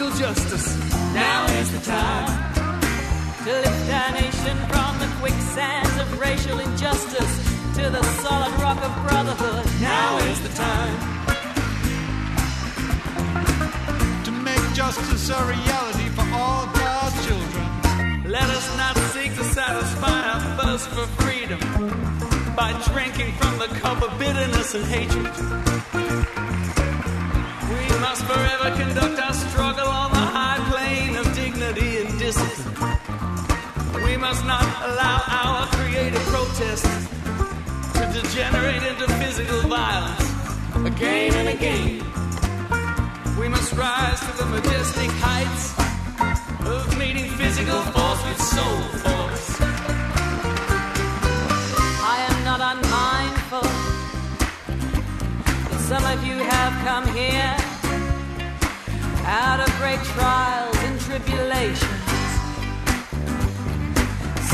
of racial justice. Now is the time to lift our nation from the quicksands of racial injustice to the solid rock of brotherhood. Now is the time to make justice a reality for all God's children. Let us not seek to satisfy our thirst for freedom by drinking from the cup of bitterness and hatred. We must forever conduct our struggle must not allow our creative protests to degenerate into physical violence again and again. We must rise to the majestic heights of meeting physical force with soul force. I am not unmindful that some of you have come here out of great trials and tribulations.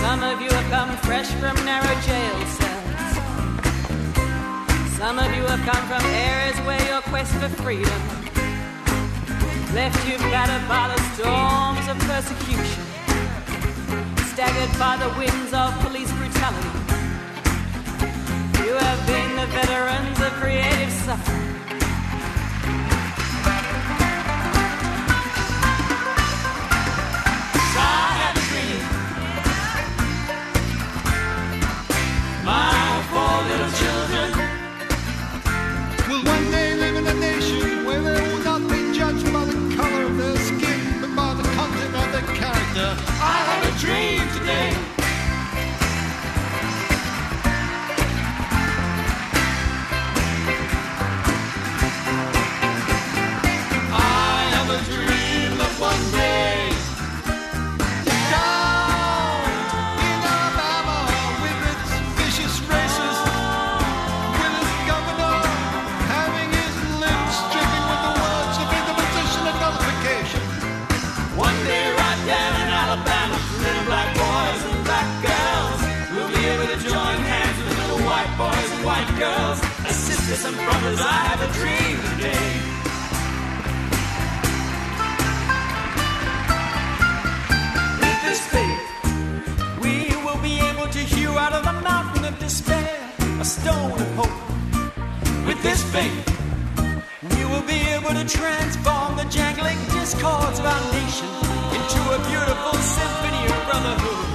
Some of you have come fresh from narrow jail cells. Some of you have come from areas where your quest for freedom left you battered by the storms of persecution, staggered by the winds of police brutality. You have been the veterans of creative suffering. Where they will not be judged by the color of their skin, but by the content of their character. I had a dream girls. As sisters and brothers, I have a dream today. With this faith, we will be able to hew out of the mountain of despair a stone of hope. With this faith, we will be able to transform the jangling discords of our nation into a beautiful symphony of brotherhood.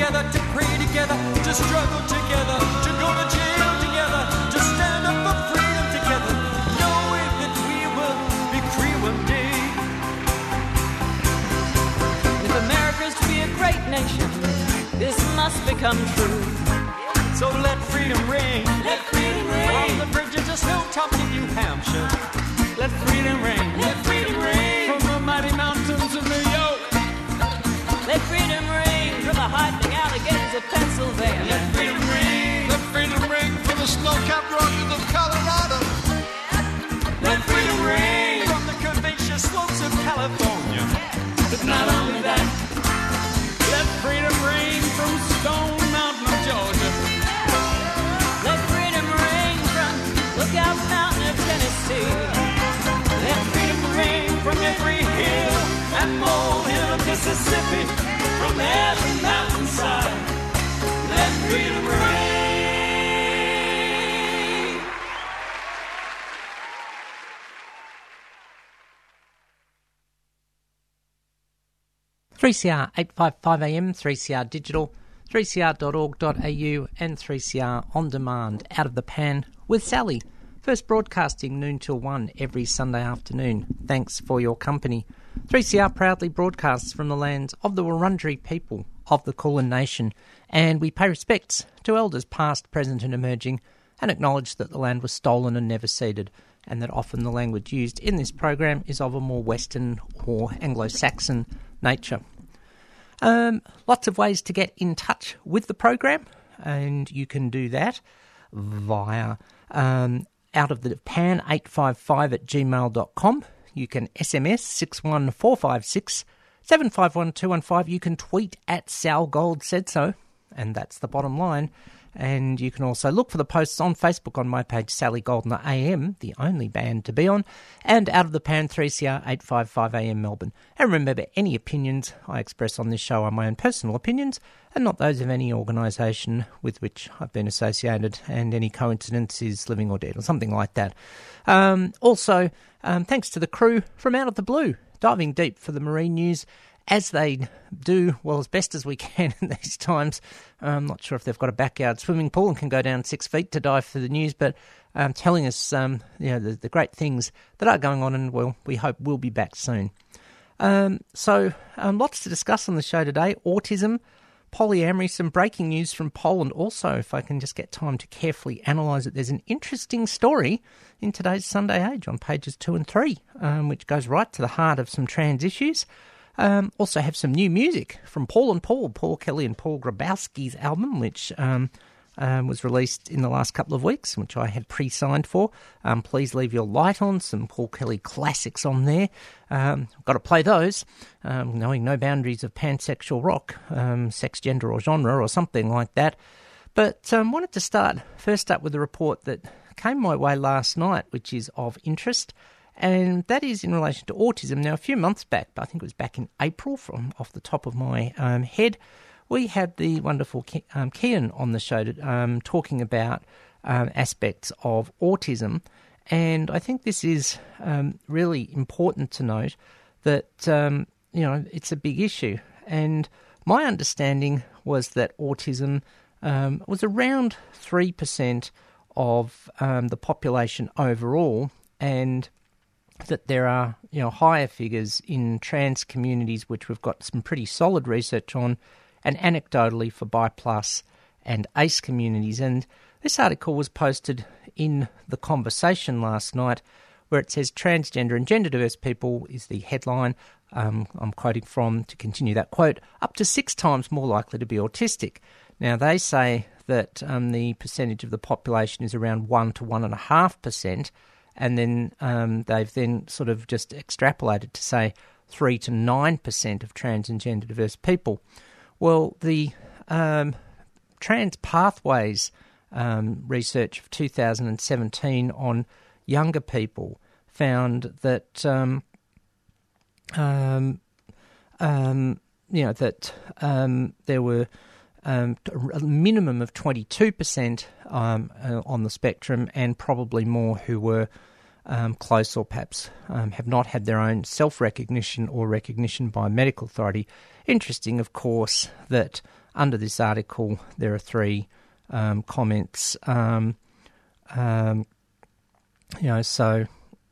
Together, to pray together, to struggle together, to go to jail together, to stand up for freedom together, knowing that we will be free one day. If America is to be a great nation, this must become true. So let freedom ring. Let freedom From the bridges to hilltops of New Hampshire. Let freedom ring. Let freedom ring. From the mighty mountains of New York. Let freedom ring from the heartening Alleghenies of Pennsylvania. Let freedom ring. The freedom ring for the snow-capped Rockies of Colorado. Let freedom ring. From the curvaceous slopes of California. But not only that. Let freedom ring from Stone Mountain of Georgia. Let freedom ring from Lookout Mountain of Tennessee. Let freedom ring from every hill and molehill of Mississippi. From every. Let 3CR 855 AM, 3CR Digital, 3cr.org.au, and 3CR On Demand, Out of the Pan with Sally. First broadcasting noon till 1 every Sunday afternoon. Thanks for your company. 3CR proudly broadcasts from the lands of the Wurundjeri people of the Kulin Nation and we pay respects to elders past, present, and emerging, and acknowledge that the land was stolen and never ceded, and that often the language used in this program is of a more Western or Anglo Saxon nature. Um, lots of ways to get in touch with the program, and you can do that via um, out of the pan 855 at gmail.com. You can SMS 61456 751215. You can tweet at Sal Gold said so, and that's the bottom line. And you can also look for the posts on Facebook on my page, Sally Goldner AM, the only band to be on, and Out of the Pan 3CR 855 AM Melbourne. And remember, any opinions I express on this show are my own personal opinions and not those of any organisation with which I've been associated, and any coincidence is living or dead, or something like that. Um, also, um, thanks to the crew from Out of the Blue, diving deep for the marine news as they do, well, as best as we can in these times. I'm not sure if they've got a backyard swimming pool and can go down six feet to dive for the news, but um, telling us, um, you know, the, the great things that are going on, and well, we hope we'll be back soon. Um, so, um, lots to discuss on the show today: autism, polyamory, some breaking news from Poland. Also, if I can just get time to carefully analyse it, there's an interesting story in today's Sunday Age on pages two and three, um, which goes right to the heart of some trans issues. Um, also have some new music from Paul and Paul, Paul Kelly and Paul Grabowsky's album, which um, um, was released in the last couple of weeks, which I had pre-signed for. Um, Please leave your light on. Some Paul Kelly classics on there. Um, got to play those, um, knowing no boundaries of pansexual rock, sex, gender, or genre, or something like that. But um, wanted to start first up with a report that came my way last night, which is of interest and that is in relation to autism. Now, a few months back, I think it was back in April, from off the top of my um, head, we had the wonderful Ke- um, Kian on the show um, talking about um, aspects of autism, and I think this is um, really important to note that um, you know it's a big issue. And my understanding was that autism was around three percent of the population overall, and that there are you know higher figures in trans communities, which we've got some pretty solid research on, and anecdotally for BIPLUS and ACE communities. And this article was posted in the conversation last night, where it says transgender and gender diverse people is the headline. Um, I'm quoting from to continue that quote up to six times more likely to be autistic. Now they say that um, the percentage of the population is around one to one and a half percent and then um, they've then sort of just extrapolated to say three to nine percent of trans and gender diverse people. Well, the um, trans pathways um, research of 2017 on younger people found that um, um, um, you know that there were um, a minimum of 22% um, uh, on the spectrum, and probably more who were um, close or perhaps um, have not had their own self recognition or recognition by a medical authority. Interesting, of course, that under this article there are three um, comments. Um, you know, so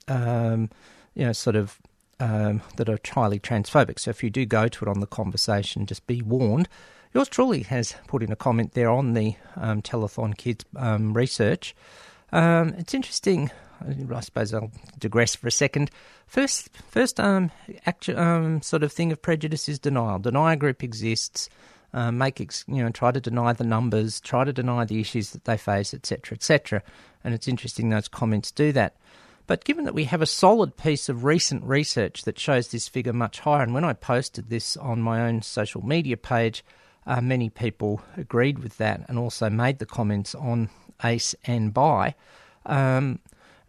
you know, sort of that are highly transphobic. So if you do go to it on the conversation, just be warned. Yours truly has put in a comment there on the um, Telethon Kids um, research. Um, it's interesting. I suppose I'll digress for a second. First, first um, actu- um, sort of thing of prejudice is denial. Deny a group exists. Uh, make ex- you know, try to deny the numbers, try to deny the issues that they face, etc., etc. And it's interesting those comments do that. But given that we have a solid piece of recent research that shows this figure much higher, and when I posted this on my own social media page, uh, many people agreed with that and also made the comments on ACE and BI. Um,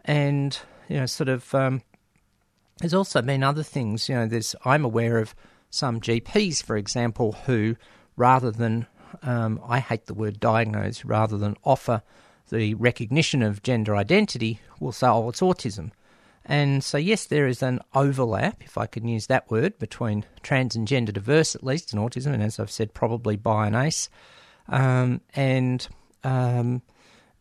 and, you know, sort of, um, there's also been other things. You know, there's, I'm aware of some GPs, for example, who rather than, um, I hate the word diagnose, rather than offer the recognition of gender identity, will say, oh, it's autism. And so, yes, there is an overlap, if I can use that word, between trans and gender diverse, at least, and autism, and as I've said, probably bi and ace. Um, and um,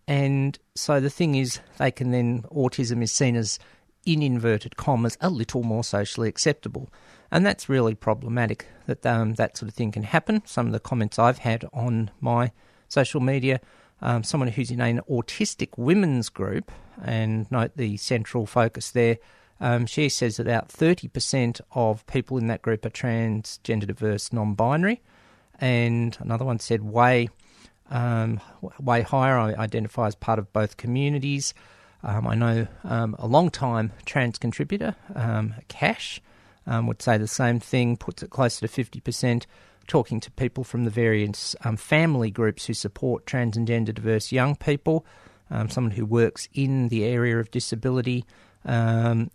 and so the thing is, they can then autism is seen as in inverted commas a little more socially acceptable, and that's really problematic. That um, that sort of thing can happen. Some of the comments I've had on my social media, um, someone who's in an autistic women's group, and note the central focus there. Um, she says about 30% of people in that group are transgender diverse, non binary. And another one said way um, way higher. I identify as part of both communities. Um, I know um, a long time trans contributor, um, Cash, um, would say the same thing, puts it closer to 50%. Talking to people from the various um, family groups who support trans and gender diverse young people, someone who works in the area of disability, and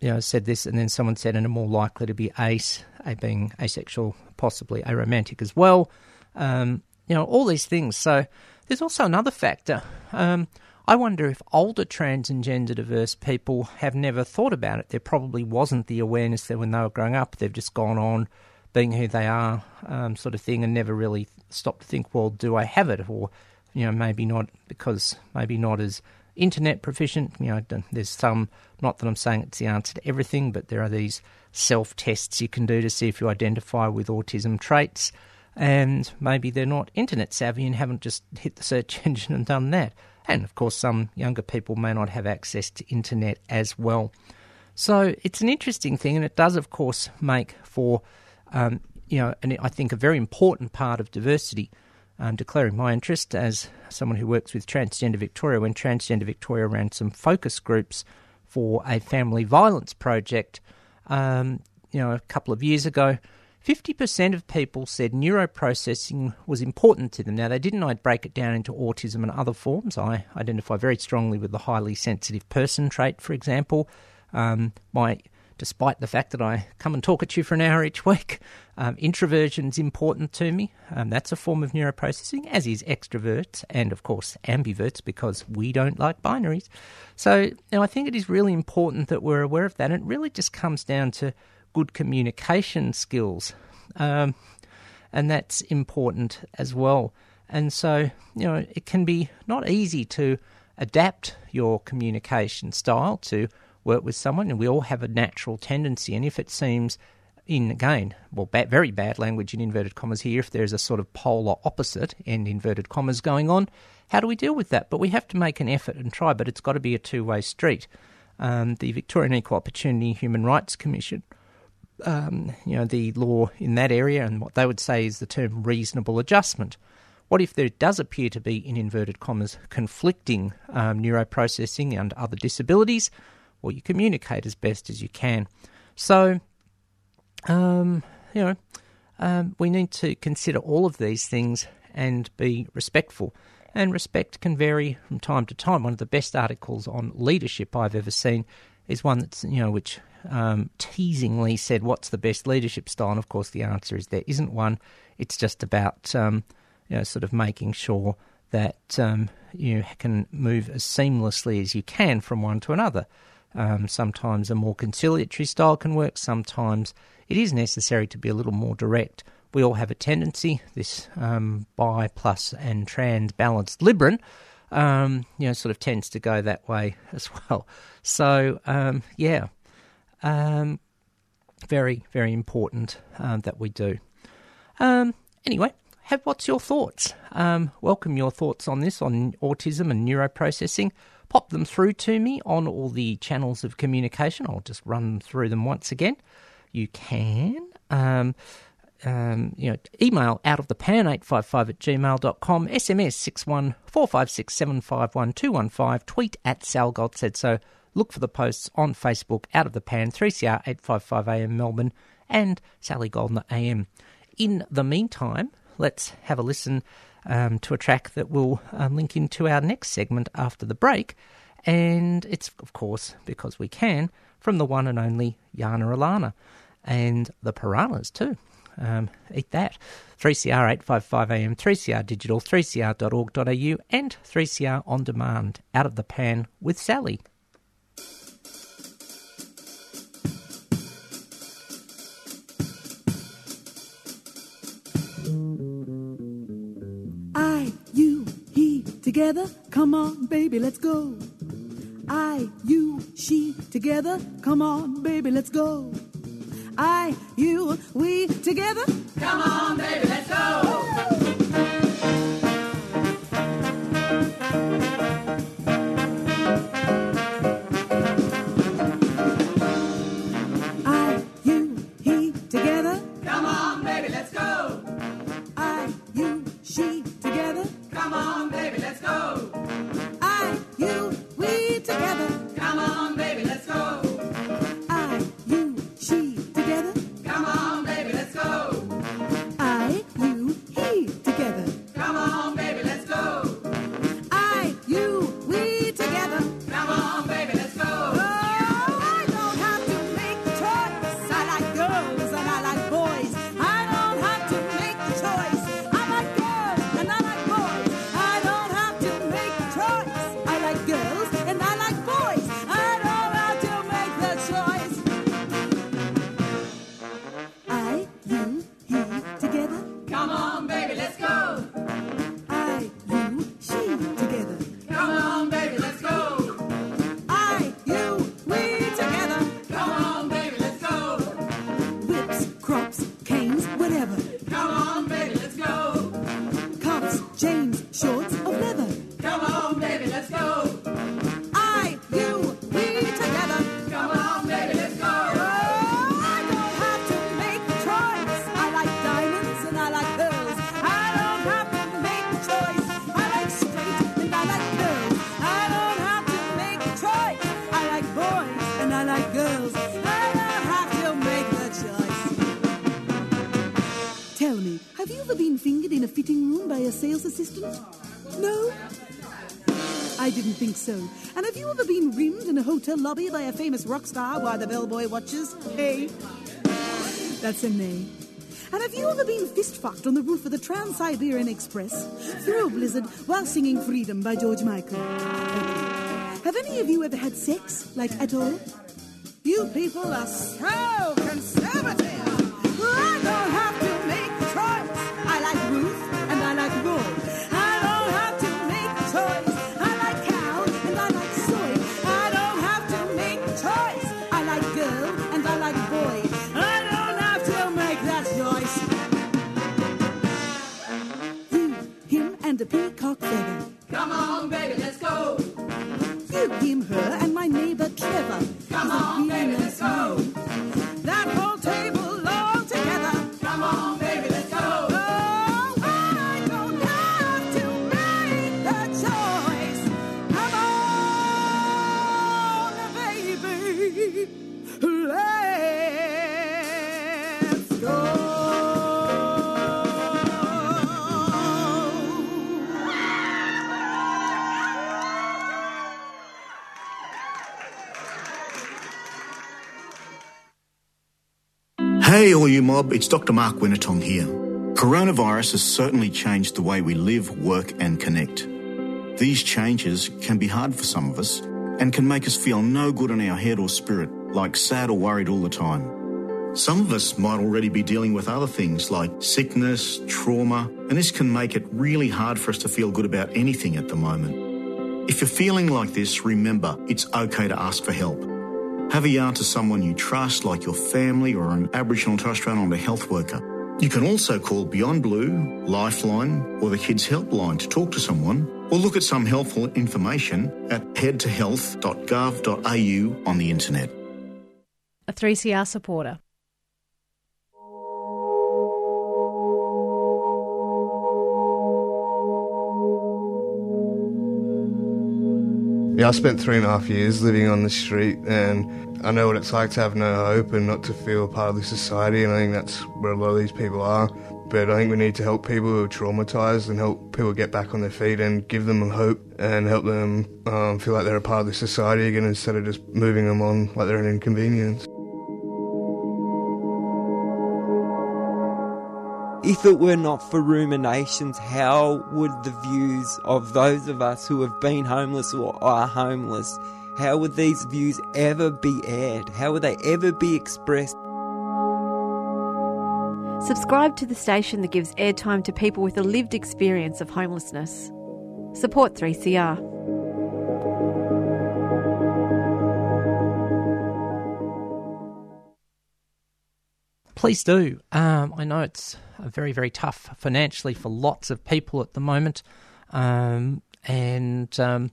you know said this, and then someone said, and are more likely to be ace, being asexual, possibly aromantic as well. Um, you know all these things. So there's also another factor. Um, I wonder if older trans and gender diverse people have never thought about it. There probably wasn't the awareness there when they were growing up. They've just gone on being who they are, um, sort of thing, and never really stopped to think, well, do I have it? Or, you know, maybe not because maybe not as internet proficient. You know, there's some, not that I'm saying it's the answer to everything, but there are these self tests you can do to see if you identify with autism traits. And maybe they're not internet savvy and haven't just hit the search engine and done that. And of course, some younger people may not have access to internet as well. So it's an interesting thing, and it does, of course, make for, um, you know, and I think a very important part of diversity. Um, declaring my interest as someone who works with Transgender Victoria when Transgender Victoria ran some focus groups for a family violence project, um, you know, a couple of years ago. 50% of people said neuroprocessing was important to them. Now, they didn't I'd break it down into autism and other forms. I identify very strongly with the highly sensitive person trait, for example. Um, my, despite the fact that I come and talk at you for an hour each week, um, introversion is important to me. Um, that's a form of neuroprocessing, as is extroverts and, of course, ambiverts, because we don't like binaries. So, you know, I think it is really important that we're aware of that. And it really just comes down to good communication skills. Um, and that's important as well. And so, you know, it can be not easy to adapt your communication style to work with someone, and we all have a natural tendency. And if it seems, in again, well, very bad language in inverted commas here, if there's a sort of polar opposite and inverted commas going on, how do we deal with that? But we have to make an effort and try, but it's got to be a two way street. Um, the Victorian Equal Opportunity Human Rights Commission um, you know, the law in that area, and what they would say is the term reasonable adjustment. What if there does appear to be, in inverted commas, conflicting um, neuroprocessing and other disabilities? Well, you communicate as best as you can. So, um, you know, um, we need to consider all of these things and be respectful. And respect can vary from time to time. One of the best articles on leadership I've ever seen is one that's you know which um, teasingly said, "What's the best leadership style?" And of course, the answer is there isn't one. It's just about um, you know sort of making sure that um, you can move as seamlessly as you can from one to another. Um, sometimes a more conciliatory style can work. Sometimes it is necessary to be a little more direct. We all have a tendency, this um, bi plus and trans balanced Libran, um, you know, sort of tends to go that way as well. So, um, yeah, um, very, very important um, that we do. Anyway, have what's your thoughts? Welcome your thoughts on this, on autism and neuroprocessing. Pop them through to me on all the channels of communication. I'll just run through them once again. You can. Um, um, you know, email out of the pan 855 at gmail.com, SMS 614567512115, tweet at Sal Gold said so. Look for the posts on Facebook, out of the pan, 3CR 855 AM Melbourne, and Sally Goldner AM. In the meantime, let's have a listen um, to a track that will um, link into our next segment after the break. And it's, of course, because we can, from the one and only Yana Alana and the Piranhas, too. um, eat that. 3CR 855 AM, 3CR Digital, 3cr.org.au, and 3CR On Demand. Out of the Pan with Sally. Together. Come on, baby, let's go. I, you, she, together. Come on, baby, let's go. I, you, we, together. Come on, baby, let's go. So. And have you ever been rimmed in a hotel lobby by a famous rock star while the bellboy watches? Hey? That's a nay. And have you ever been fist fucked on the roof of the Trans Siberian Express through a blizzard while singing Freedom by George Michael? Have any of you ever had sex, like at all? You people are so conservative. And peacock feather. Come on, baby, let's go. Hey, all you mob, it's Dr. Mark Wenitong here. Coronavirus has certainly changed the way we live, work, and connect. These changes can be hard for some of us and can make us feel no good in our head or spirit, like sad or worried all the time. Some of us might already be dealing with other things like sickness, trauma, and this can make it really hard for us to feel good about anything at the moment. If you're feeling like this, remember it's okay to ask for help. Have a yarn to someone you trust, like your family or an Aboriginal Torres Strait Islander health worker. You can also call Beyond Blue, Lifeline, or the Kids Helpline to talk to someone, or look at some helpful information at headtohealth.gov.au on the internet. A 3CR supporter. Yeah, I spent three and a half years living on the street, and I know what it's like to have no hope and not to feel part of the society, and I think that's where a lot of these people are. But I think we need to help people who are traumatised and help people get back on their feet and give them hope and help them um, feel like they're a part of the society again instead of just moving them on like they're an inconvenience. If it were not for ruminations, how would the views of those of us who have been homeless or are homeless, how would these views ever be aired? How would they ever be expressed? Subscribe to the station that gives airtime to people with a lived experience of homelessness. Support 3CR. please do. Um, I know it's very, very tough financially for lots of people at the moment, um, and um,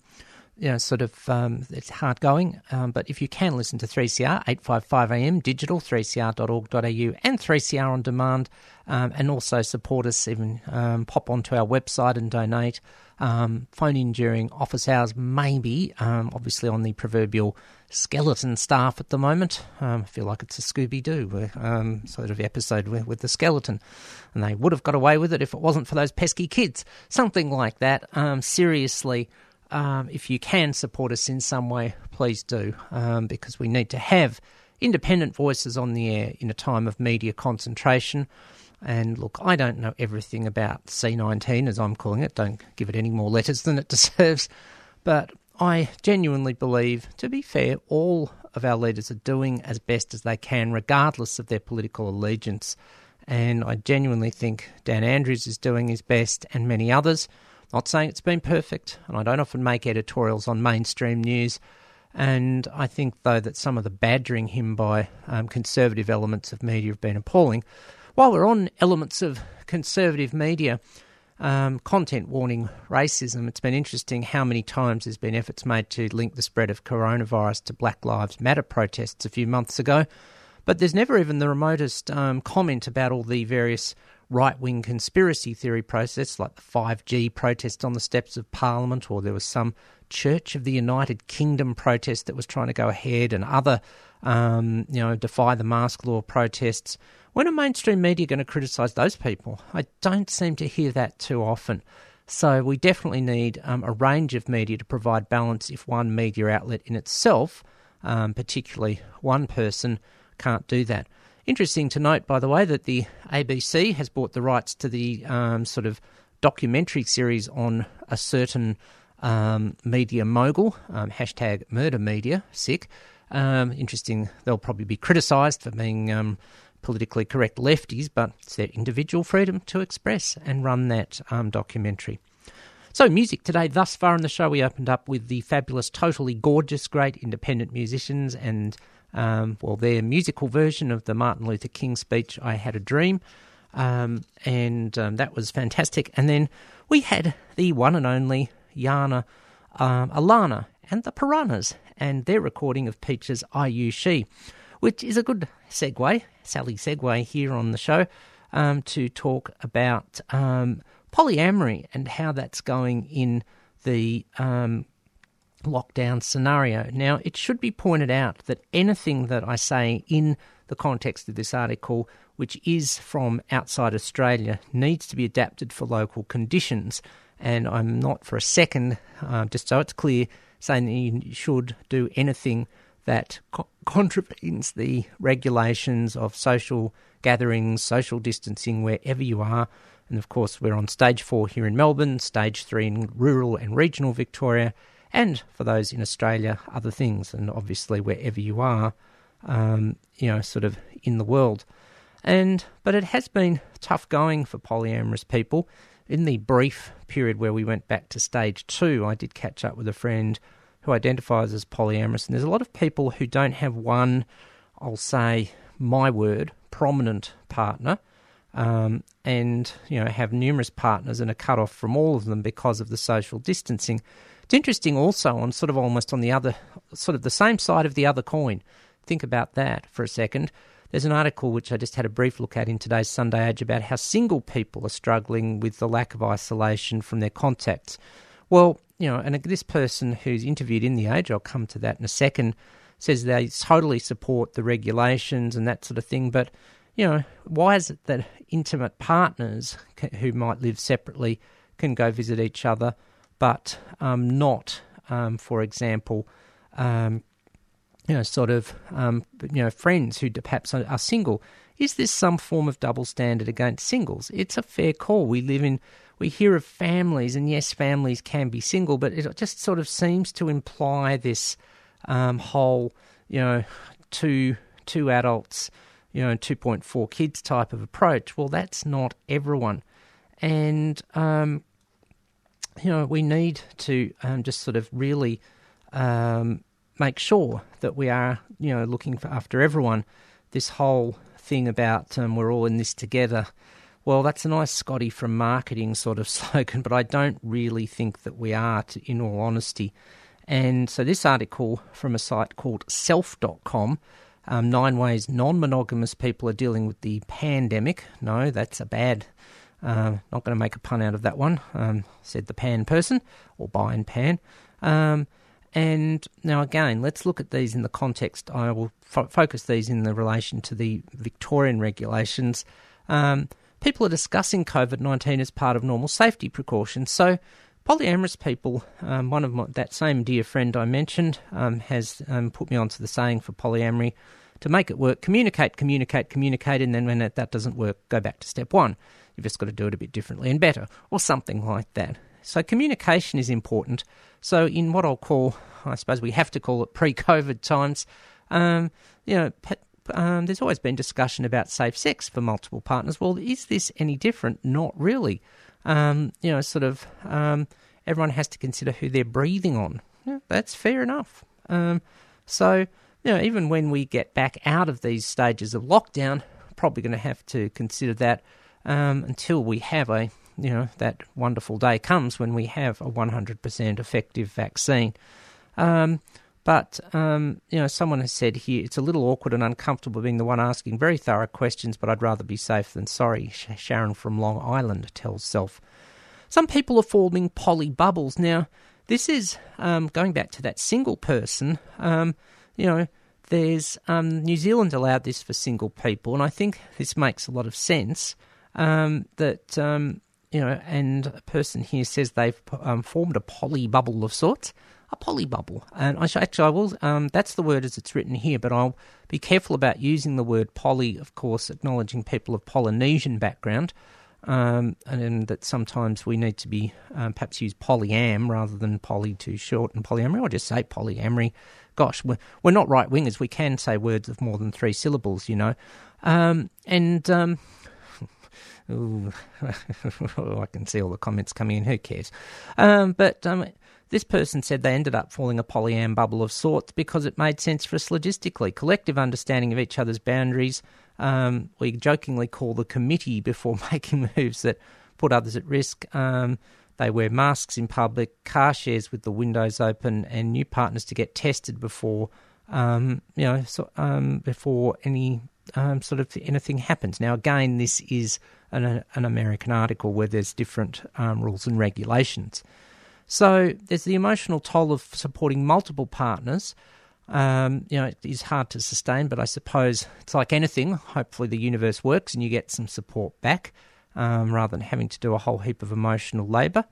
you know, sort of, um, it's hard going. Um, but if you can listen to 3CR, 855 AM, digital, 3cr.org.au, and 3CR on demand, um, and also support us, even pop onto our website and donate. phone in during office hours, maybe, obviously on the proverbial skeleton staff at the moment. Um, I feel like it's a Scooby Doo um, sort of episode with, with, the skeleton. And they would have got away with it if it wasn't for those pesky kids. Something like that. Um, seriously, um, if you can support us in some way, please do, um, because we need to have independent voices on the air in a time of media concentration. And look, I don't know everything about C19, as I'm calling it. Don't give it any more letters than it deserves. But I genuinely believe, to be fair, all of our leaders are doing as best as they can, regardless of their political allegiance. And I genuinely think Dan Andrews is doing his best, and many others. Not saying it's been perfect, and I don't often make editorials on mainstream news. And I think, though, that some of the badgering him by um, conservative elements of media have been appalling. While we're on elements of conservative media, um, content warning racism, it's been interesting how many times there's been efforts made to link the spread of coronavirus to Black Lives Matter protests a few months ago. But there's never even the remotest um, comment about all the various right wing conspiracy theory protests, like the 5G protest on the steps of Parliament, or there was some Church of the United Kingdom protest that was trying to go ahead, and other, um, you know, defy the mask law protests. When are mainstream media going to criticise those people? I don't seem to hear that too often. So we definitely need um, a range of media to provide balance if one media outlet in itself, um, particularly one person, can't do that. Interesting to note, by the way, that the ABC has bought the rights to the um, sort of documentary series on a certain um, media mogul, um, hashtag murder media, sick. Um, interesting, they'll probably be criticised for being politically correct lefties, but it's their individual freedom to express and run that um, documentary. So, music today. Thus far in the show, we opened up with the fabulous, totally gorgeous, great independent musicians and um, well, their musical version of the Martin Luther King speech, I Had a Dream. Um, and um, that was fantastic. And then we had the one and only Yana um, Alana and the Piranhas and their recording of Peach's I You She, which is a good segue, Sally segue here on the show um, to talk about um, polyamory and how that's going in the lockdown scenario. Now, it should be pointed out that anything that I say in the context of this article, which is from outside Australia, needs to be adapted for local conditions. And I'm not for a second, uh, just so it's clear, saying that you should do anything that co- contravenes the regulations of social gatherings, social distancing, wherever you are. And of course, we're on stage four here in Melbourne, stage three in rural and regional Victoria, and for those in Australia, other things, and obviously wherever you are, um, you know, sort of in the world. And but it has been tough going for polyamorous people. In the brief period where we went back to stage two, I did catch up with a friend who identifies as polyamorous, and there's a lot of people who don't have one, I'll say, my word, prominent partner, um, and you know have numerous partners and are cut off from all of them because of the social distancing. It's interesting also on sort of almost on the other, sort of the same side of the other coin. Think about that for a second. There's an article which I just had a brief look at in today's Sunday Age about how single people are struggling with the lack of isolation from their contacts. Well, you know, and this person who's interviewed in the Age, I'll come to that in a second, says they totally support the regulations and that sort of thing, but you know, why is it that intimate partners who might live separately can go visit each other? but um, not, um, for example, um, you know, sort of, um, you know, friends who perhaps are, are, single. is this some form of double standard against singles? It's a fair call. We live in, we hear of families, and yes, families can be single, but it just sort of seems to imply this um, whole, you know, two two adults, you know, two point four kids type of approach. Well, that's not everyone, and um, you know, we need to um, just sort of really um, make sure that we are, you know, looking for after everyone. This whole thing about um, we're all in this together. Well, that's a nice Scotty from marketing sort of slogan, but I don't really think that we are, to, in all honesty. And so, this article from a site called self.com um, nine ways non monogamous people are dealing with the pandemic. No, that's a bad uh, not going to make a pun out of that one, um, said the pan person, or bi and pan. Um, and now, again, let's look at these in the context. I will fo- focus these in the relation to the Victorian regulations. Um, people are discussing COVID 19 as part of normal safety precautions. So, polyamorous people, um, one of my, that same dear friend I mentioned, um, has um, put me onto the saying for polyamory to make it work communicate, communicate, communicate, and then when that, that doesn't work, go back to step one. You've just got to do it a bit differently and better, or something like that. So, communication is important. So, in what I'll call, I suppose we have to call it pre COVID times, um, you know, um, there's always been discussion about safe sex for multiple partners. Well, is this any different? Not really. Um, you know, sort of, um, everyone has to consider who they're breathing on. Yeah, that's fair enough. Um, so, you know, even when we get back out of these stages of lockdown, probably going to have to consider that um, until we have a, you know, that wonderful day comes when we have a 100% effective vaccine. Um, but, um, you know, someone has said here it's a little awkward and uncomfortable being the one asking very thorough questions, but I'd rather be safe than sorry, Sharon from Long Island tells Self. Some people are forming poly bubbles. Now, this is um, going back to that single person, um, you know, there's um, New Zealand allowed this for single people, and I think this makes a lot of sense um, that um, you know, and a person here says they've formed a poly bubble of sorts. A poly bubble, and I actually I will. Um, that's the word as it's written here, but I'll be careful about using the word poly. Of course, acknowledging people of Polynesian background, um, and that sometimes we need to be um, perhaps use polyam rather than poly too short and polyamory, or just say polyamory. Gosh, we're, we're not right wingers. We can say words of more than three syllables, you know. Um, and um, ooh, I can see all the comments coming in. Who cares? Um, but um, this person said they ended up falling a polyam bubble of sorts because it made sense for us logistically. Collective understanding of each other's boundaries. Um, we jokingly call the committee before making moves that put others at risk. Um, they wear masks in public, car shares with the windows open, and new partners to get tested before, um, you know, so, um, before any um, sort of anything happens. Now, again, this is an, an American article where there's different um, rules and regulations. So there's the emotional toll of supporting multiple partners. Um, you know, it is hard to sustain, but I suppose it's like anything. Hopefully, the universe works and you get some support back um, rather than having to do a whole heap of emotional labour.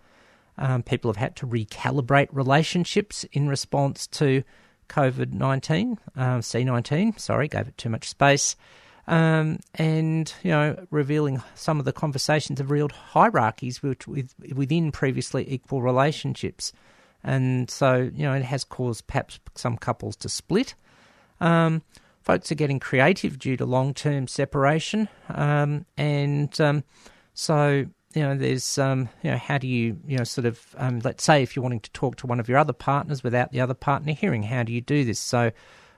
Um, people have had to recalibrate relationships in response to COVID 19, um, C19, sorry, gave it too much space. Um, and, you know, revealing some of the conversations of revealed hierarchies with, within previously equal relationships. And so, you know, it has caused perhaps some couples to split. Um, folks are getting creative due to long term separation. Um, and um, so, you know, there's, um, you know, how do you, you know, sort of, um, let's say if you're wanting to talk to one of your other partners without the other partner hearing, how do you do this? So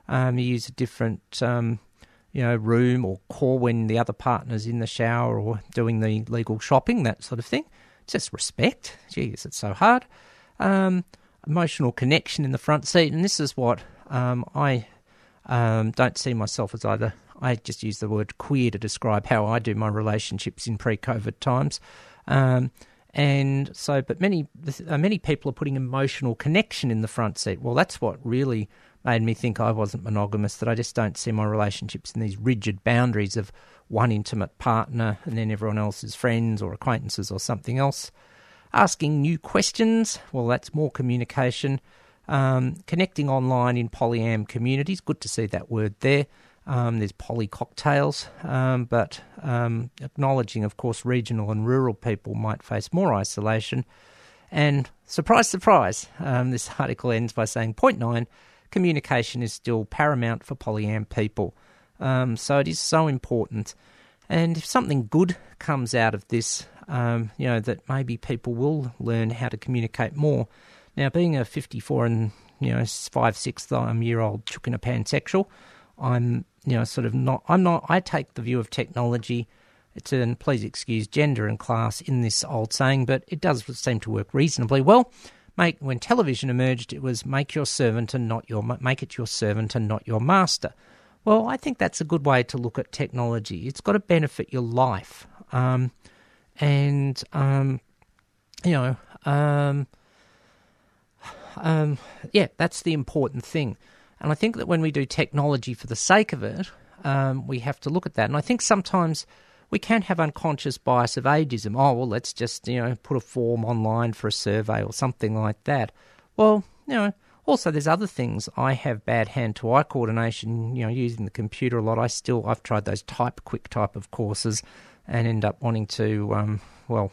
um, you use a different, um, you know, room or call when the other partner's in the shower or doing the legal shopping, that sort of thing. Just respect. Geez, it's so hard. Um, emotional connection in the front seat, and this is what um, I um, don't see myself as either. I just use the word queer to describe how I do my relationships in pre-COVID times. Um, and so, but many uh, many people are putting emotional connection in the front seat. Well, that's what really made me think I wasn't monogamous. That I just don't see my relationships in these rigid boundaries of one intimate partner and then everyone else's friends or acquaintances or something else. Asking new questions. Well, that's more communication. Um, connecting online in polyam communities. Good to see that word there. Um, there's poly cocktails, um, but um, acknowledging, of course, regional and rural people might face more isolation. And surprise, surprise, um, this article ends by saying point nine, communication is still paramount for polyam people. Um, so it is so important. And if something good comes out of this, um, you know, that maybe people will learn how to communicate more. Now, being a 54 and, you know, five, six year old chook in a pansexual, I'm, you know, sort of not, I'm not, I take the view of technology. It's an, please excuse gender and class in this old saying, but it does seem to work reasonably well. Make, when television emerged, it was make your servant and not your, make it your servant and not your master. Well, I think that's a good way to look at technology. It's got to benefit your life. Um, and, um, you know, um, um, yeah, that's the important thing. And I think that when we do technology for the sake of it, um, we have to look at that. And I think sometimes we can have unconscious bias of ageism. Oh, well, let's just, you know, put a form online for a survey or something like that. Well, you know, also there's other things. I have bad hand to eye coordination, you know, using the computer a lot. I still, I've tried those type, quick type of courses and end up wanting to, um, well,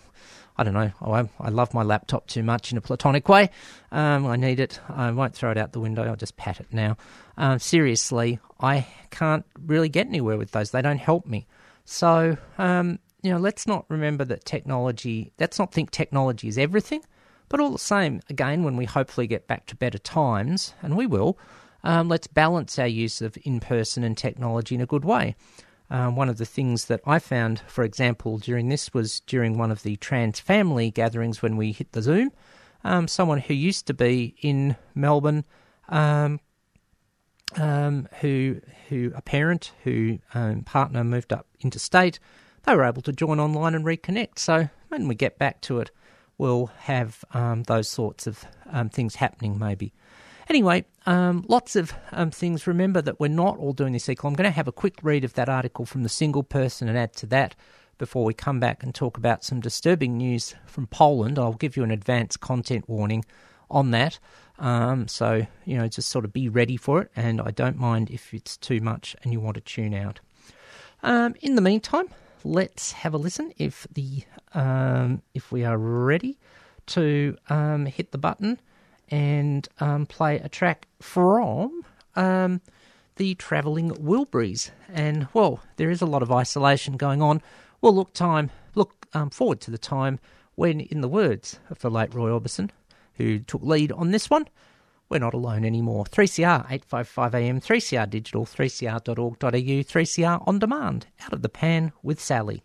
I don't know. I, I love my laptop too much in a platonic way. Um, I need it. I won't throw it out the window. I'll just pat it now. Um, seriously, I can't really get anywhere with those. They don't help me. So, um, you know, let's not remember that technology, let's not think technology is everything. But all the same, again, when we hopefully get back to better times, and we will, um, let's balance our use of in person and technology in a good way. Um, one of the things that I found, for example, during this was during one of the trans family gatherings when we hit the Zoom. Um, someone who used to be in Melbourne, um, um who who a parent who um, partner moved up interstate, they were able to join online and reconnect. So when we get back to it, we'll have um, those sorts of things happening maybe. Anyway, um, lots of um, things. Remember that we're not all doing this equal. I'm going to have a quick read of that article from the single person and add to that before we come back and talk about some disturbing news from Poland. I'll give you an advance content warning on that. Um, so, you know, just sort of be ready for it. And I don't mind if it's too much and you want to tune out. Um, in the meantime, let's have a listen if the um, if we are ready to um, hit the button and um, play a track from um, the Travelling Wilburys. And well, there is a lot of isolation going on. We'll look time look forward to the time when, in the words of the late Roy Orbison, who took lead on this one, we're not alone anymore. 3CR 855 AM, 3CR digital, 3cr.org.au, 3CR on demand. Out of the pan with Sally.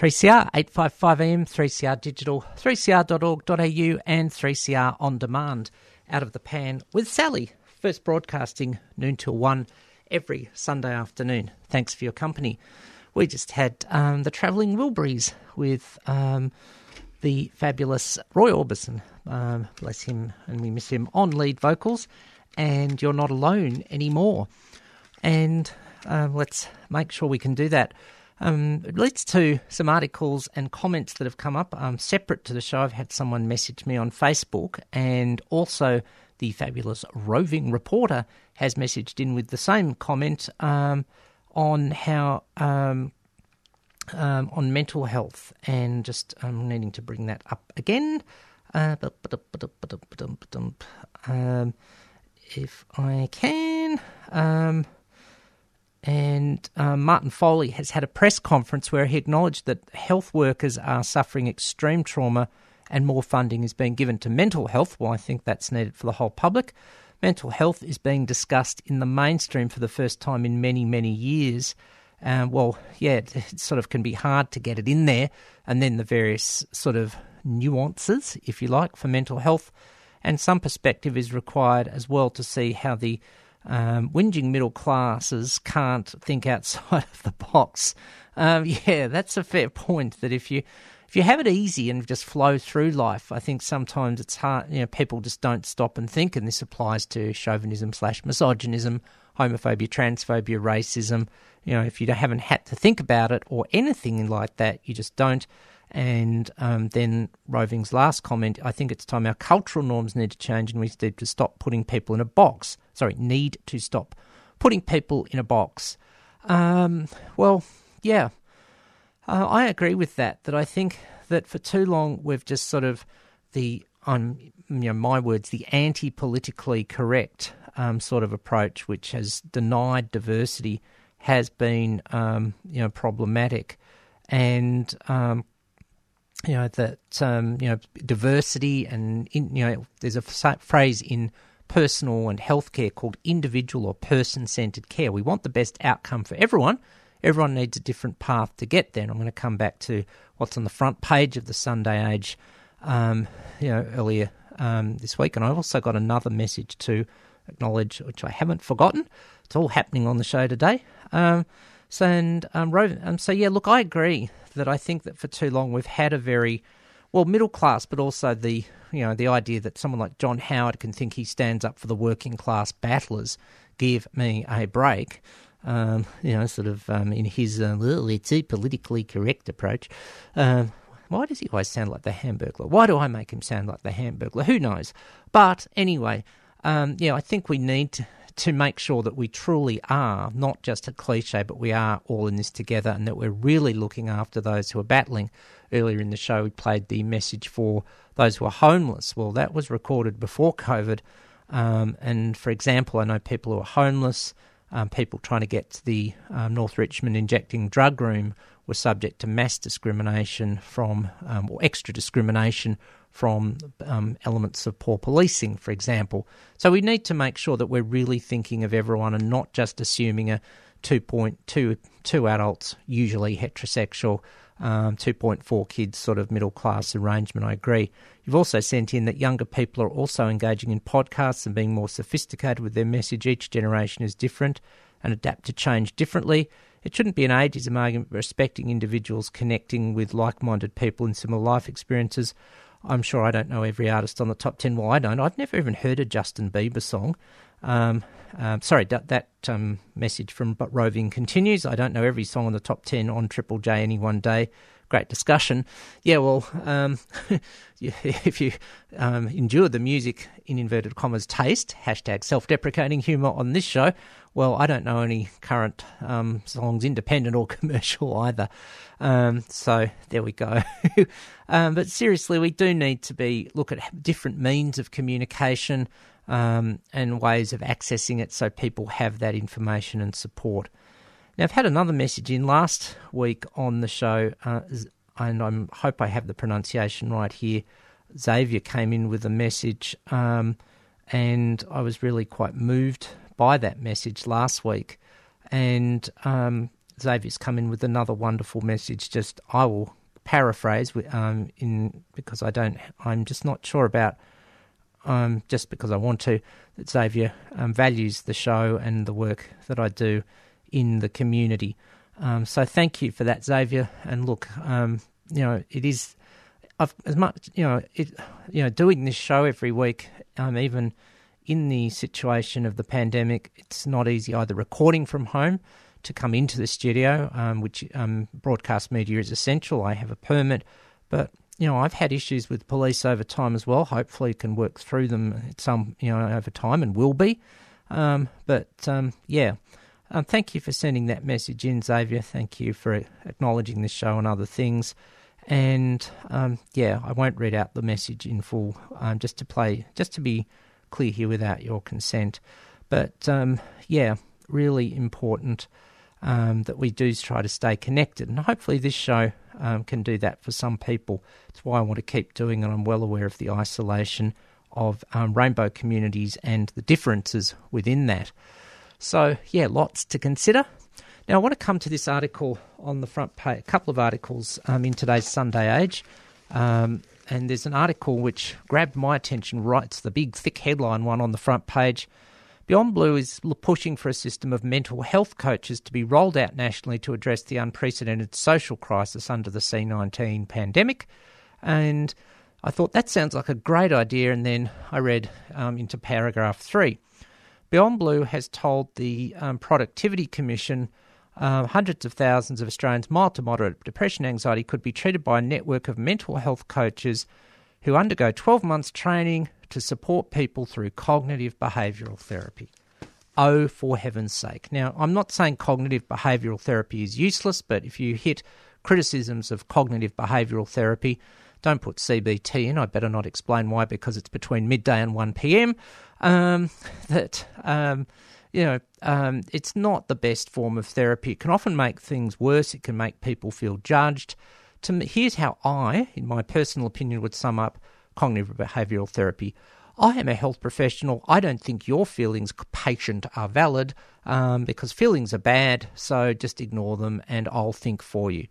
3CR, 855 AM, 3CR Digital, 3cr.org.au, and 3CR On Demand. Out of the pan with Sally. First broadcasting noon till 1 every Sunday afternoon. Thanks for your company. We just had um, the Travelling Wilburys with um, the fabulous Roy Orbison. Um, bless him, and we miss him on lead vocals. And you're not alone anymore. And um, let's make sure we can do that. Um, it leads to some articles and comments that have come up um, separate to the show. I've had someone message me on Facebook, and also the fabulous roving reporter has messaged in with the same comment um, on how um, um, on mental health and just um, needing to bring that up again. Uh, if I can. And uh, Martin Foley has had a press conference where he acknowledged that health workers are suffering extreme trauma and more funding is being given to mental health. Well, I think that's needed for the whole public. Mental health is being discussed in the mainstream for the first time in many, many years. Um, well, yeah, it, it sort of can be hard to get it in there, and then the various sort of nuances, if you like, for mental health. And some perspective is required as well to see how the um, whinging middle classes can't think outside of the box. Um, yeah, that's a fair point. That if you if you have it easy and just flow through life, I think sometimes it's hard. You know, people just don't stop and think, and this applies to chauvinism slash misogynism, homophobia, transphobia, racism. You know, if you haven't had to think about it or anything like that, you just don't. And um, then Roving's last comment, I think it's time our cultural norms need to change and we need to stop putting people in a box. Sorry, need to stop putting people in a box. Um, well, yeah, uh, I agree with that. That I think that for too long we've just sort of the on you know my words the anti-politically correct um, sort of approach, which has denied diversity, has been um, you know problematic, and um, you know that um, you know diversity and in, you know there's a phrase in personal and healthcare called individual or person-centered care. We want the best outcome for everyone. Everyone needs a different path to get there. And I'm going to come back to what's on the front page of the Sunday Age, um, you know, earlier um, this week. And I've also got another message to acknowledge, which I haven't forgotten. It's all happening on the show today. Um, so and um, um, so yeah, look, I agree that I think that for too long we've had a very well middle class, but also the you know the idea that someone like John Howard can think he stands up for the working class battlers. Give me a break. Um, you know, sort of um, in his uh, let's see, politically correct approach. Um, why does he always sound like the Hamburglar? Why do I make him sound like the Hamburglar? Who knows? But anyway, um, yeah, I think we need to, to make sure that we truly are not just a cliche, but we are all in this together and that we're really looking after those who are battling. Earlier in the show, we played the message for those who are homeless. Well, that was recorded before COVID. Um, and for example, I know people who are homeless, um, people trying to get to the um, North Richmond injecting drug room were subject to mass discrimination from, um, or extra discrimination from um, elements of poor policing, for example. So we need to make sure that we're really thinking of everyone and not just assuming a 2.2 two adults, usually heterosexual, um, 2.4 kids, sort of middle class arrangement. I agree. You've also sent in that younger people are also engaging in podcasts and being more sophisticated with their message. Each generation is different and adapt to change differently. It shouldn't be an ageism argument, respecting individuals connecting with like minded people in similar life experiences. I'm sure I don't know every artist on the top 10. Well, I don't. I've never even heard a Justin Bieber song. Um, um, sorry, that, that um, message from But Roving continues. I don't know every song on the top 10 on Triple J any one day. Great discussion. Yeah, well, um, if you um, endure the music in inverted commas taste, hashtag self deprecating humour on this show, well, I don't know any current um, songs, independent or commercial either. Um, so there we go. um, but seriously, we do need to be look at different means of communication um, and ways of accessing it, so people have that information and support. Now, I've had another message in last week on the show, uh, and I hope I have the pronunciation right here. Xavier came in with a message, um, and I was really quite moved by that message last week. And um, Xavier's come in with another wonderful message. Just I will paraphrase um, in because I don't. I'm just not sure about. Um, just because I want to, that Xavier um, values the show and the work that I do in the community. Um, so thank you for that, Xavier. And look, um, you know, it is I've, as much you know, it, you know, doing this show every week, um, even in the situation of the pandemic, it's not easy either recording from home to come into the studio, um, which um, broadcast media is essential. I have a permit, but you know, I've had issues with police over time as well. Hopefully, can work through them at some you know over time and will be. Um, but um, yeah, um, thank you for sending that message in, Xavier. Thank you for acknowledging this show and other things. And um, yeah, I won't read out the message in full, um, just to play, just to be clear here without your consent. But um, yeah, really important um, that we do try to stay connected, and hopefully this show can do that for some people. That's why I want to keep doing, it. I'm well aware of the isolation of rainbow communities and the differences within that. So yeah, lots to consider. Now, I want to come to this article on the front page, a couple of articles um, in today's Sunday Age. Um, and there's an article which grabbed my attention right. It's the big, thick headline one on the front page. Beyond Blue is pushing for a system of mental health coaches to be rolled out nationally to address the unprecedented social crisis under the C19 pandemic. And I thought that sounds like a great idea. And then I read um, into paragraph three. Beyond Blue has told the um, Productivity Commission uh, hundreds of thousands of Australians mild to moderate depression anxiety could be treated by a network of mental health coaches who undergo 12 months training to support people through cognitive behavioural therapy. Oh, for heaven's sake. Now, I'm not saying cognitive behavioural therapy is useless, but if you hit criticisms of cognitive behavioural therapy, don't put CBT in. I better not explain why, because it's between midday and 1 p.m. Um, that, um, you know, um, it's not the best form of therapy. It can often make things worse. It can make people feel judged. To me, here's how I, in my personal opinion, would sum up cognitive behavioural therapy. I am a health professional. I don't think your feelings, patient, are valid um, because feelings are bad, so just ignore them and I'll think for you.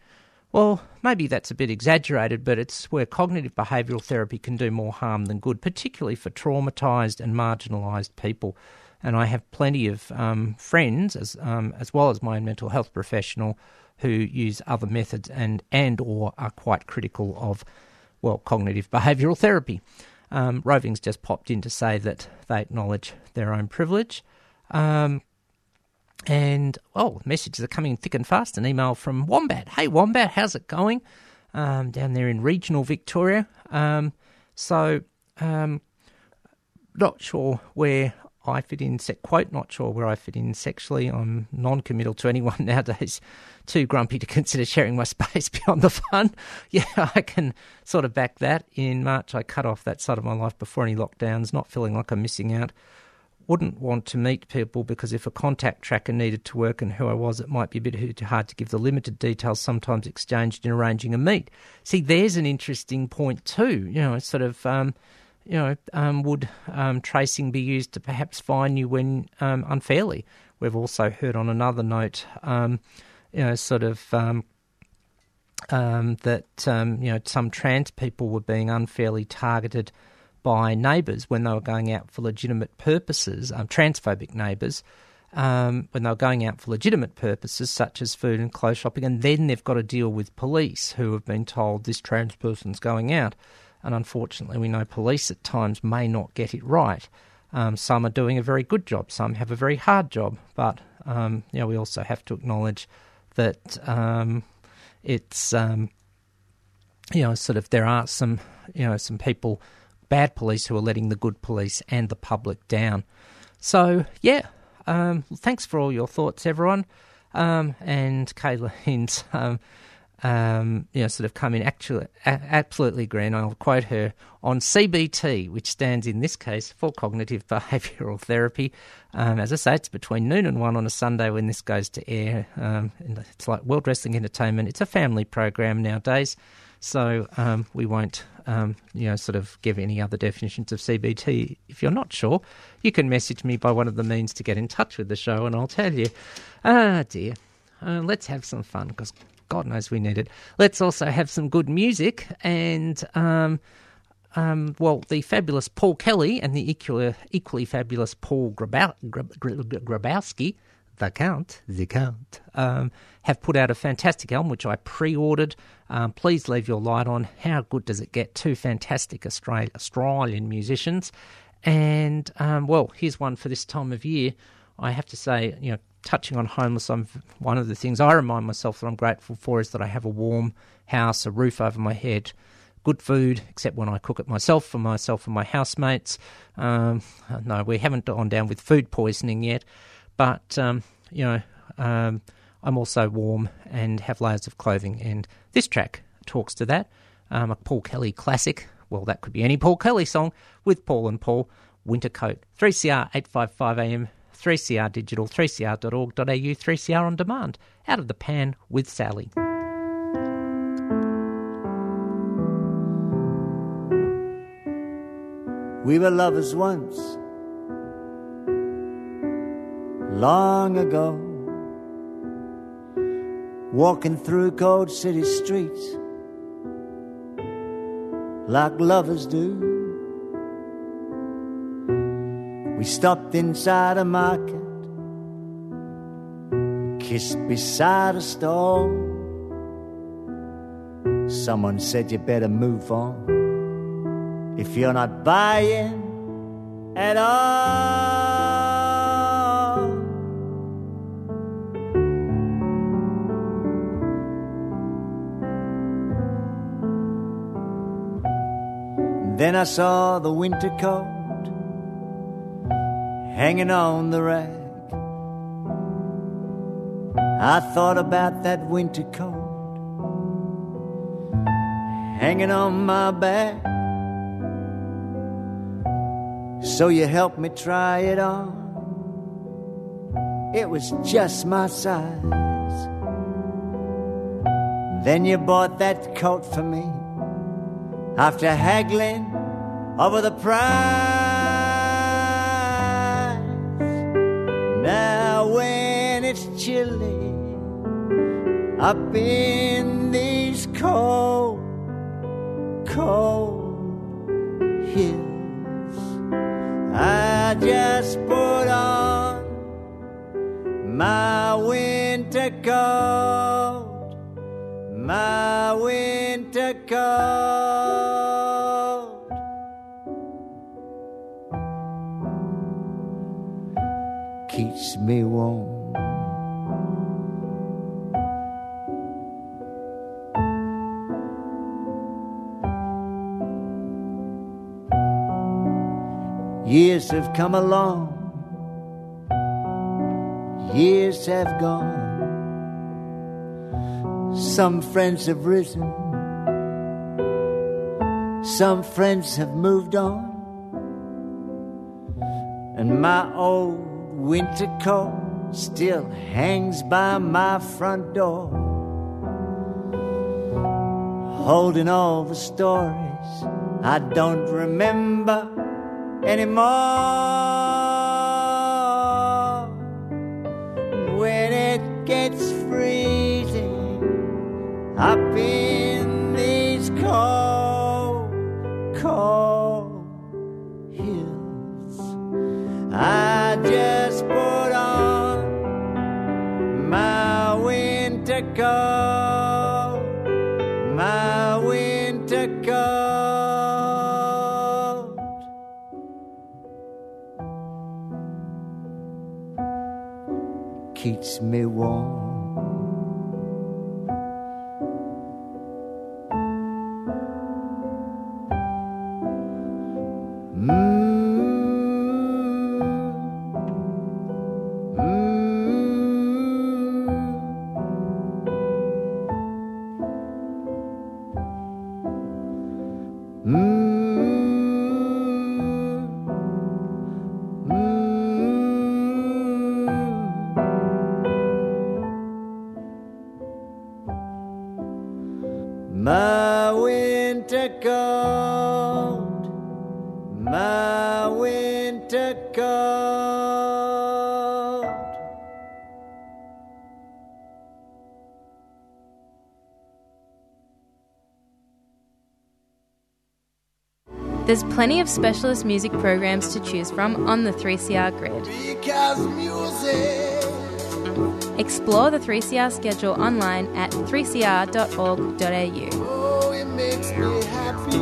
Well, maybe that's a bit exaggerated, but it's where cognitive behavioural therapy can do more harm than good, particularly for traumatised and marginalised people. And I have plenty of um, friends, as um, as well as my own mental health professional, who use other methods and and or are quite critical of, well, cognitive behavioural therapy. Um, Roving's just popped in to say that they acknowledge their own privilege. Um, and oh, messages are coming thick and fast. An email from Wombat. Hey, Wombat, how's it going? Um, down there in regional Victoria. Um, so, um, not sure where I fit in. Se- quote, not sure where I fit in sexually. I'm non-committal to anyone nowadays. Too grumpy to consider sharing my space beyond the fun. Yeah, I can sort of back that. In March, I cut off that side of my life before any lockdowns, not feeling like I'm missing out wouldn't want to meet people because if a contact tracker needed to work and who I was, it might be a bit hard to give the limited details sometimes exchanged in arranging a meet. See, there's an interesting point too. You know, sort of, um, you know, um, would um, tracing be used to perhaps fine you when um, unfairly? We've also heard on another note, um, you know, sort of. Um, that you know some trans people were being unfairly targeted by neighbours when they were going out for legitimate purposes, um, transphobic neighbours, um, when they were going out for legitimate purposes such as food and clothes shopping, and then they've got to deal with police who have been told this trans person's going out. And unfortunately, we know police at times may not get it right. Um, some are doing a very good job, some have a very hard job, but um, you know, we also have to acknowledge that um, it's um, you know sort of there are some you know some people bad police who are letting the good police and the public down. So yeah, um, thanks for all your thoughts, everyone. Um, and Kayleen's um, um, you know sort of come in actually a- absolutely green. I'll quote her on CBT, which stands in this case for cognitive behavioural therapy. Um, as I say, it's between noon and one on a Sunday when this goes to air. Um, it's like World Wrestling Entertainment. It's a family program nowadays, so um, we won't um, you know sort of give any other definitions of CBT. If you're not sure, you can message me by one of the means to get in touch with the show, and I'll tell you. Ah dear. uh, let's have some fun because God knows we need it. Let's also have some good music and. Um, um, well, the fabulous Paul Kelly and the equally, equally fabulous Paul Grabowsky, the Count, the Count, um, have put out a fantastic album which I pre-ordered. Um, please leave your light on. How good does it get? Two fantastic Australian, musicians, and um, well, here's one for this time of year. I have to say, you know, touching on homeless, I'm one of the things I remind myself that I'm grateful for is that I have a warm house, a roof over my head good food, except when I cook it myself for myself and my housemates. Um, no, we haven't gone down with food poisoning yet, but um, you know, um, I'm also warm and have layers of clothing, and this track talks to that. Um, a Paul Kelly classic. Well, that could be any Paul Kelly song with Paul and Paul. Winter Coat. 3CR 855 AM. 3CR Digital, 3cr.org.au, 3CR on demand. Out of the pan with Sally. We were lovers once, long ago, walking through cold city streets like lovers do. We stopped inside a market, kissed beside a stall. Someone said you better move on if you're not buying at all. Then I saw the winter coat hanging on the rack. I thought about that winter coat hanging on my back. So you helped me try it on. It was just my size. Then you bought that coat for me after haggling over the price. Now, when it's chilly up in these cold, cold hills. I just put on my winter coat, my winter coat. Warm. Years have come along, years have gone. Some friends have risen, some friends have moved on. And my old winter coat still hangs by my front door, holding all the stories I don't remember anymore. When it gets freezing up in my winter coat. keeps me warm. There's plenty of specialist music programs to choose from on the 3CR grid. Because music. Explore the 3CR schedule online at 3cr.org.au. Oh, it makes me happy.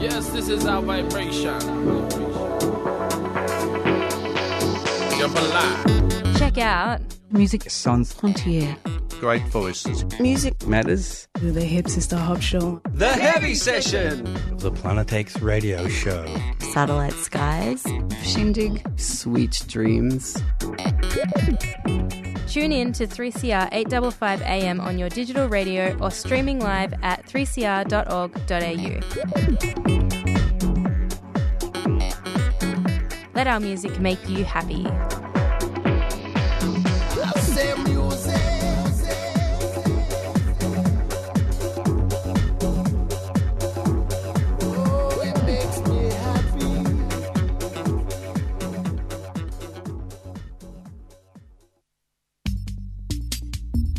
Yes, this is our vibration. Jump alive. Check out Music Sans Frontier. Great voices. Music Matters. The Hip Sister Hop Show. The Heavy Session. The Planet X radio show. Satellite Skies. Shindig. Sweet Dreams. Tune in to 3CR 855 AM on your digital radio or streaming live at 3cr.org.au. Let our music make you happy.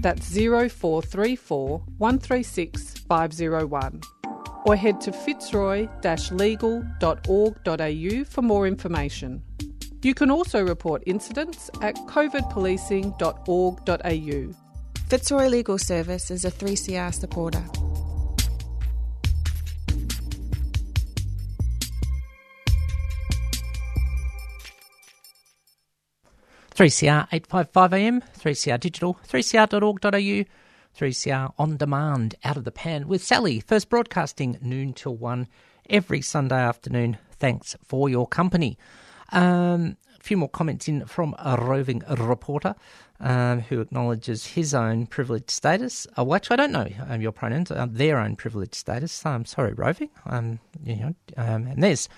That's 0434 136 501. Or head to fitzroy legal.org.au for more information. You can also report incidents at covidpolicing.org.au. Fitzroy Legal Service is a 3CR supporter. 3CR 855 AM, 3CR Digital, 3cr.org.au, 3CR On Demand, Out of the Pan with Sally. First broadcasting noon till 1 every Sunday afternoon. Thanks for your company. Um, a few more comments in from a roving reporter um, who acknowledges his own privileged status. Uh, which I don't know um, your pronouns, uh, their own privileged status. I'm sorry, roving. Um, you know, um, and there's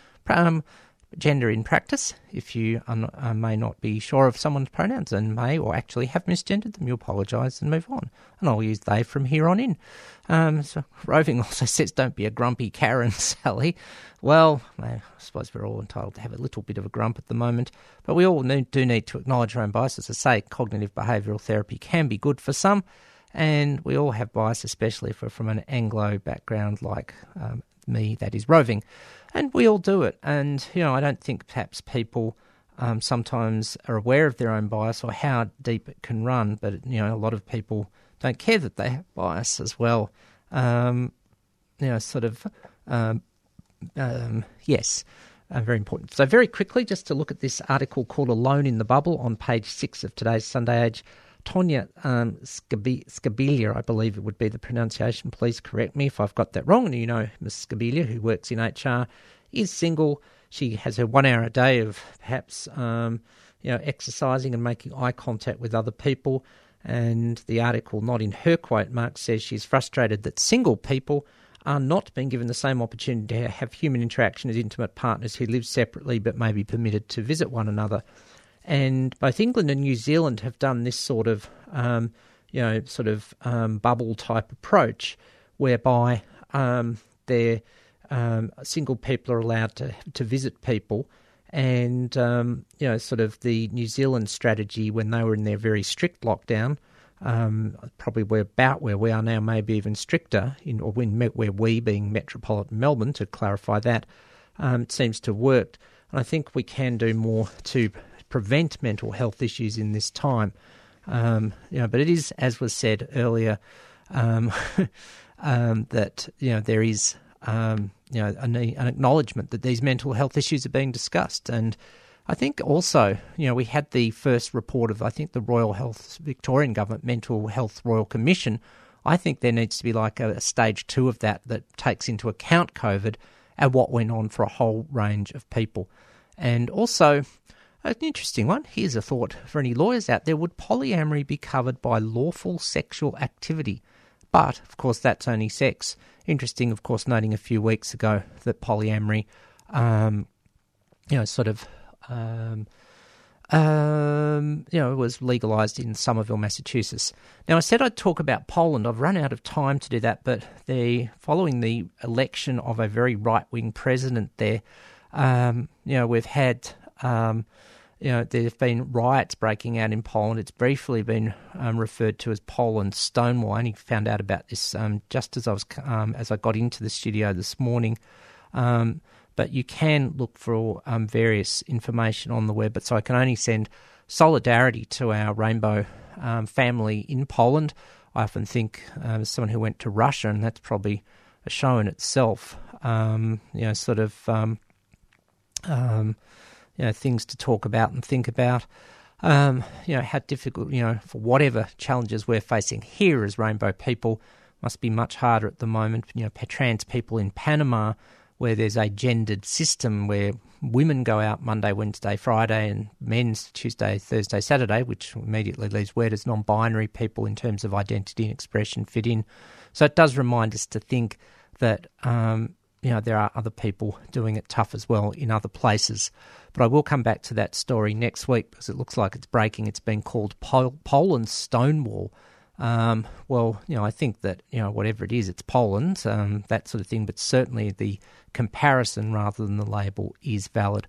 gender in practice. If you uh, may not be sure of someone's pronouns and may or actually have misgendered them, you apologise and move on. And I'll use they from here on in. Um, so Roving also says, don't be a grumpy Karen, Sally. Well, I suppose we're all entitled to have a little bit of a grump at the moment, but we all need, do need to acknowledge our own biases. As I say, cognitive behavioural therapy can be good for some, and we all have bias, especially if we're from an Anglo background like um, me, that is roving. And we all do it. And, you know, I don't think perhaps people um, sometimes are aware of their own bias or how deep it can run, but, you know, a lot of people don't care that they have bias as well. Um, you know, sort of, um, um, yes, uh, very important. So, very quickly, just to look at this article called Alone in the Bubble on page six of today's Sunday Age. Tonya um, Scabi- Scabilia, I believe it would be the pronunciation. Please correct me if I've got that wrong. And you know, Miss Scabilia, who works in HR, is single. She has her one hour a day of perhaps um, you know exercising and making eye contact with other people. And the article, not in her quote mark, says she's frustrated that single people are not being given the same opportunity to have human interaction as intimate partners who live separately but may be permitted to visit one another. And both England and New Zealand have done this sort of, um, you know, sort of um, bubble type approach, whereby um, they're um, single people are allowed to to visit people, and um, you know, sort of the New Zealand strategy when they were in their very strict lockdown. Um, probably we're about where we are now, maybe even stricter, in or when where we being metropolitan Melbourne, to clarify that, it seems to have worked. And I think we can do more to prevent mental health issues in this time. Um, you know, but it is, as was said earlier, um, um, that you know there is um, you know an, an acknowledgement that these mental health issues are being discussed, and I think also you know we had the first report of I think the Royal Health Victorian Government Mental Health Royal Commission. I think there needs to be like a, a stage two of that that takes into account COVID and what went on for a whole range of people, and also an interesting one. Here's a thought for any lawyers out there would polyamory be covered by lawful sexual activity? But, of course, that's only sex. Interesting, of course, noting a few weeks ago that polyamory um, you know, sort of. Um, um, you know, was legalised in Somerville, Massachusetts. Now, I said I'd talk about Poland. I've run out of time to do that, but the following the election of a very right wing president there, um, you know, we've had. Um, you know, there have been riots breaking out in Poland. It's briefly been um, referred to as Poland Stonewall. I only found out about this um, just as I was um, as I got into the studio this morning. Um, but you can look for um, various information on the web. But so I can only send solidarity to our rainbow family in Poland. I often think uh, as someone who went to Russia, and that's probably a show in itself. you know, sort of. Um, you know, things to talk about and think about. Um, you know, how difficult, you know, for whatever challenges we're facing here as rainbow people, must be much harder at the moment. You know, trans people in Panama, where there's a gendered system where women go out Monday, Wednesday, Friday, and men's Tuesday, Thursday, Saturday, which immediately leaves where does non binary people in terms of identity and expression fit in. So it does remind us to think that, um, you know, there are other people doing it tough as well in other places. But I will come back to that story next week because it looks like it's breaking. It's been called Pol- Poland Stonewall. Um, well, you know, I think that you know whatever it is, it's Poland, um, that sort of thing. But certainly the comparison rather than the label is valid.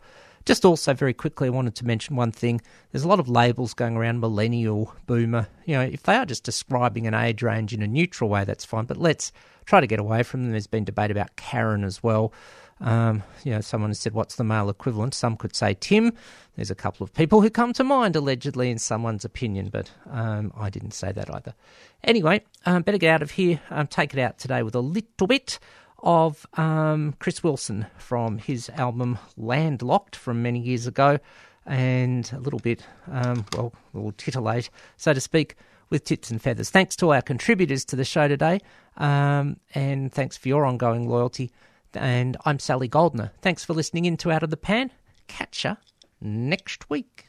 Just also very quickly, I wanted to mention one thing. There's a lot of labels going around: millennial, boomer. You know, if they are just describing an age range in a neutral way, that's fine. But let's try to get away from them. There's been debate about Karen as well. Um, you know, someone has said, "What's the male equivalent?" Some could say Tim. There's a couple of people who come to mind allegedly in someone's opinion, but um, I didn't say that either. Anyway, um, better get out of here. Um, take it out today with a little bit of um, Chris Wilson from his album Landlocked from many years ago, and a little bit, um, well, a little titillate, so to speak, with Tits and Feathers. Thanks to our contributors to the show today, um, and thanks for your ongoing loyalty. And I'm Sally Goldner. Thanks for listening in to Out of the Pan. Catch ya next week.